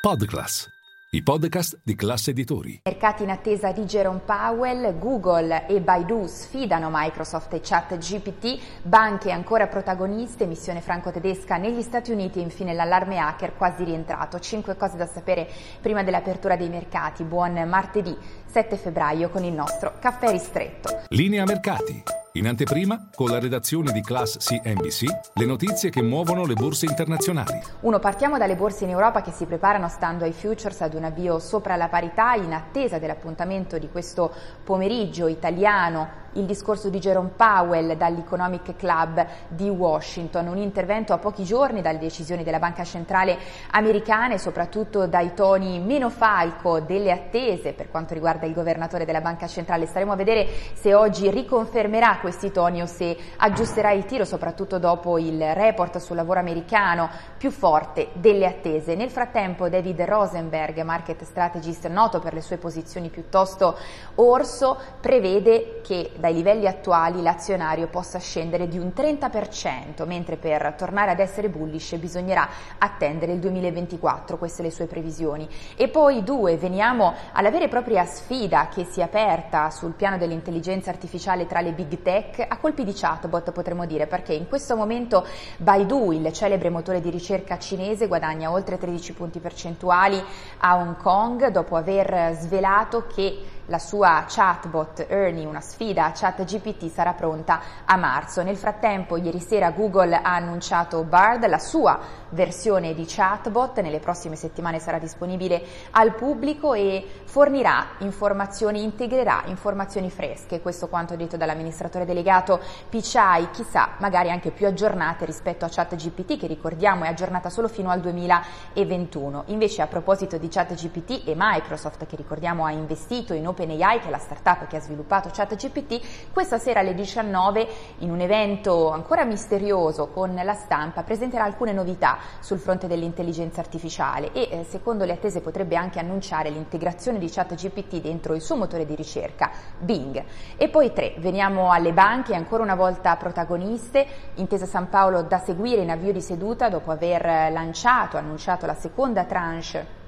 Podclass, i podcast di classe editori. Mercati in attesa di Jerome Powell, Google e Baidu sfidano Microsoft e ChatGPT, banche ancora protagoniste, missione franco-tedesca negli Stati Uniti e infine l'allarme hacker quasi rientrato. Cinque cose da sapere prima dell'apertura dei mercati. Buon martedì 7 febbraio con il nostro caffè ristretto. Linea mercati. In anteprima, con la redazione di Class CNBC, le notizie che muovono le borse internazionali. Uno, partiamo dalle borse in Europa che si preparano stando ai futures ad un avvio sopra la parità in attesa dell'appuntamento di questo pomeriggio italiano il discorso di Jerome Powell dall'Economic Club di Washington, un intervento a pochi giorni dalle decisioni della Banca Centrale americana e soprattutto dai toni meno falco delle attese per quanto riguarda il governatore della Banca Centrale. Staremo a vedere se oggi riconfermerà questi toni o se aggiusterà il tiro, soprattutto dopo il report sul lavoro americano più forte delle attese. Nel frattempo David Rosenberg, market strategist noto per le sue posizioni piuttosto orso, prevede che dai livelli attuali l'azionario possa scendere di un 30%, mentre per tornare ad essere bullish bisognerà attendere il 2024, queste le sue previsioni. E poi due, veniamo alla vera e propria sfida che si è aperta sul piano dell'intelligenza artificiale tra le big tech a colpi di chatbot potremmo dire, perché in questo momento Baidu, il celebre motore di ricerca cinese, guadagna oltre 13 punti percentuali a Hong Kong dopo aver svelato che la sua chatbot Ernie, una sfida a ChatGPT, sarà pronta a marzo. Nel frattempo, ieri sera Google ha annunciato Bard, la sua versione di chatbot, nelle prossime settimane sarà disponibile al pubblico e fornirà informazioni, integrerà informazioni fresche, questo quanto detto dall'amministratore delegato Pichai, chissà, magari anche più aggiornate rispetto a ChatGPT che ricordiamo è aggiornata solo fino al 2021. Invece a proposito di ChatGPT e Microsoft che ricordiamo ha investito in open OpenAI, che è la startup che ha sviluppato ChatGPT, questa sera alle 19 in un evento ancora misterioso con la stampa presenterà alcune novità sul fronte dell'intelligenza artificiale e eh, secondo le attese potrebbe anche annunciare l'integrazione di ChatGPT dentro il suo motore di ricerca Bing. E poi tre, veniamo alle banche, ancora una volta protagoniste, Intesa San Paolo da seguire in avvio di seduta dopo aver lanciato, annunciato la seconda tranche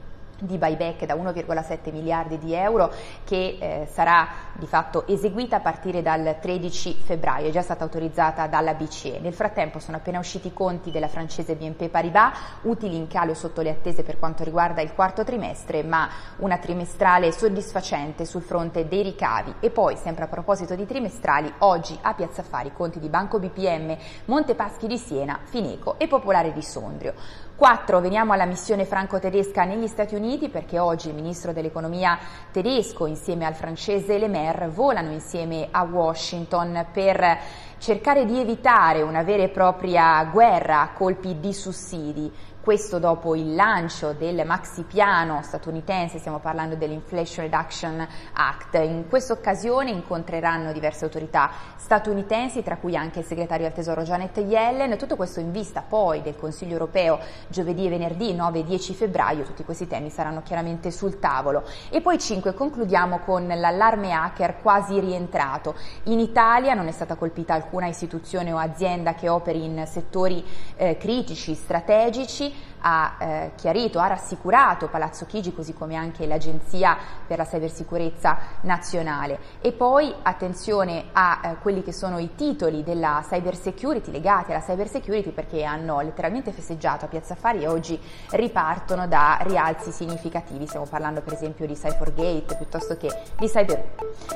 di buyback da 1,7 miliardi di euro che eh, sarà di fatto eseguita a partire dal 13 febbraio, è già stata autorizzata dalla BCE. Nel frattempo sono appena usciti i conti della francese BNP Paribas, utili in calo sotto le attese per quanto riguarda il quarto trimestre, ma una trimestrale soddisfacente sul fronte dei ricavi. E poi, sempre a proposito di trimestrali, oggi a Piazza Affari conti di Banco BPM, Montepaschi di Siena, Fineco e Popolare di Sondrio. 4. Veniamo alla missione franco-tedesca negli Stati Uniti perché oggi il ministro dell'economia tedesco insieme al francese Le Maire volano insieme a Washington per cercare di evitare una vera e propria guerra a colpi di sussidi questo dopo il lancio del maxi piano statunitense, stiamo parlando dell'Inflation Reduction Act. In questa occasione incontreranno diverse autorità statunitensi, tra cui anche il segretario al Tesoro Janet Yellen, tutto questo in vista poi del Consiglio europeo giovedì e venerdì 9 e 10 febbraio, tutti questi temi saranno chiaramente sul tavolo. E poi 5 concludiamo con l'allarme hacker quasi rientrato. In Italia non è stata colpita alcuna istituzione o azienda che operi in settori eh, critici, strategici, ha eh, chiarito, ha rassicurato Palazzo Chigi così come anche l'Agenzia per la Cybersicurezza Nazionale. E poi attenzione a eh, quelli che sono i titoli della cyber security legati alla cyber security perché hanno letteralmente festeggiato a Piazza Affari e oggi ripartono da rialzi significativi. Stiamo parlando per esempio di Cybergate piuttosto che di Cyber.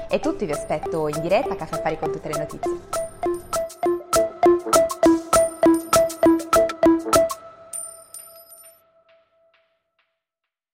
È tutto, vi aspetto in diretta a Caffè Affari con tutte le notizie.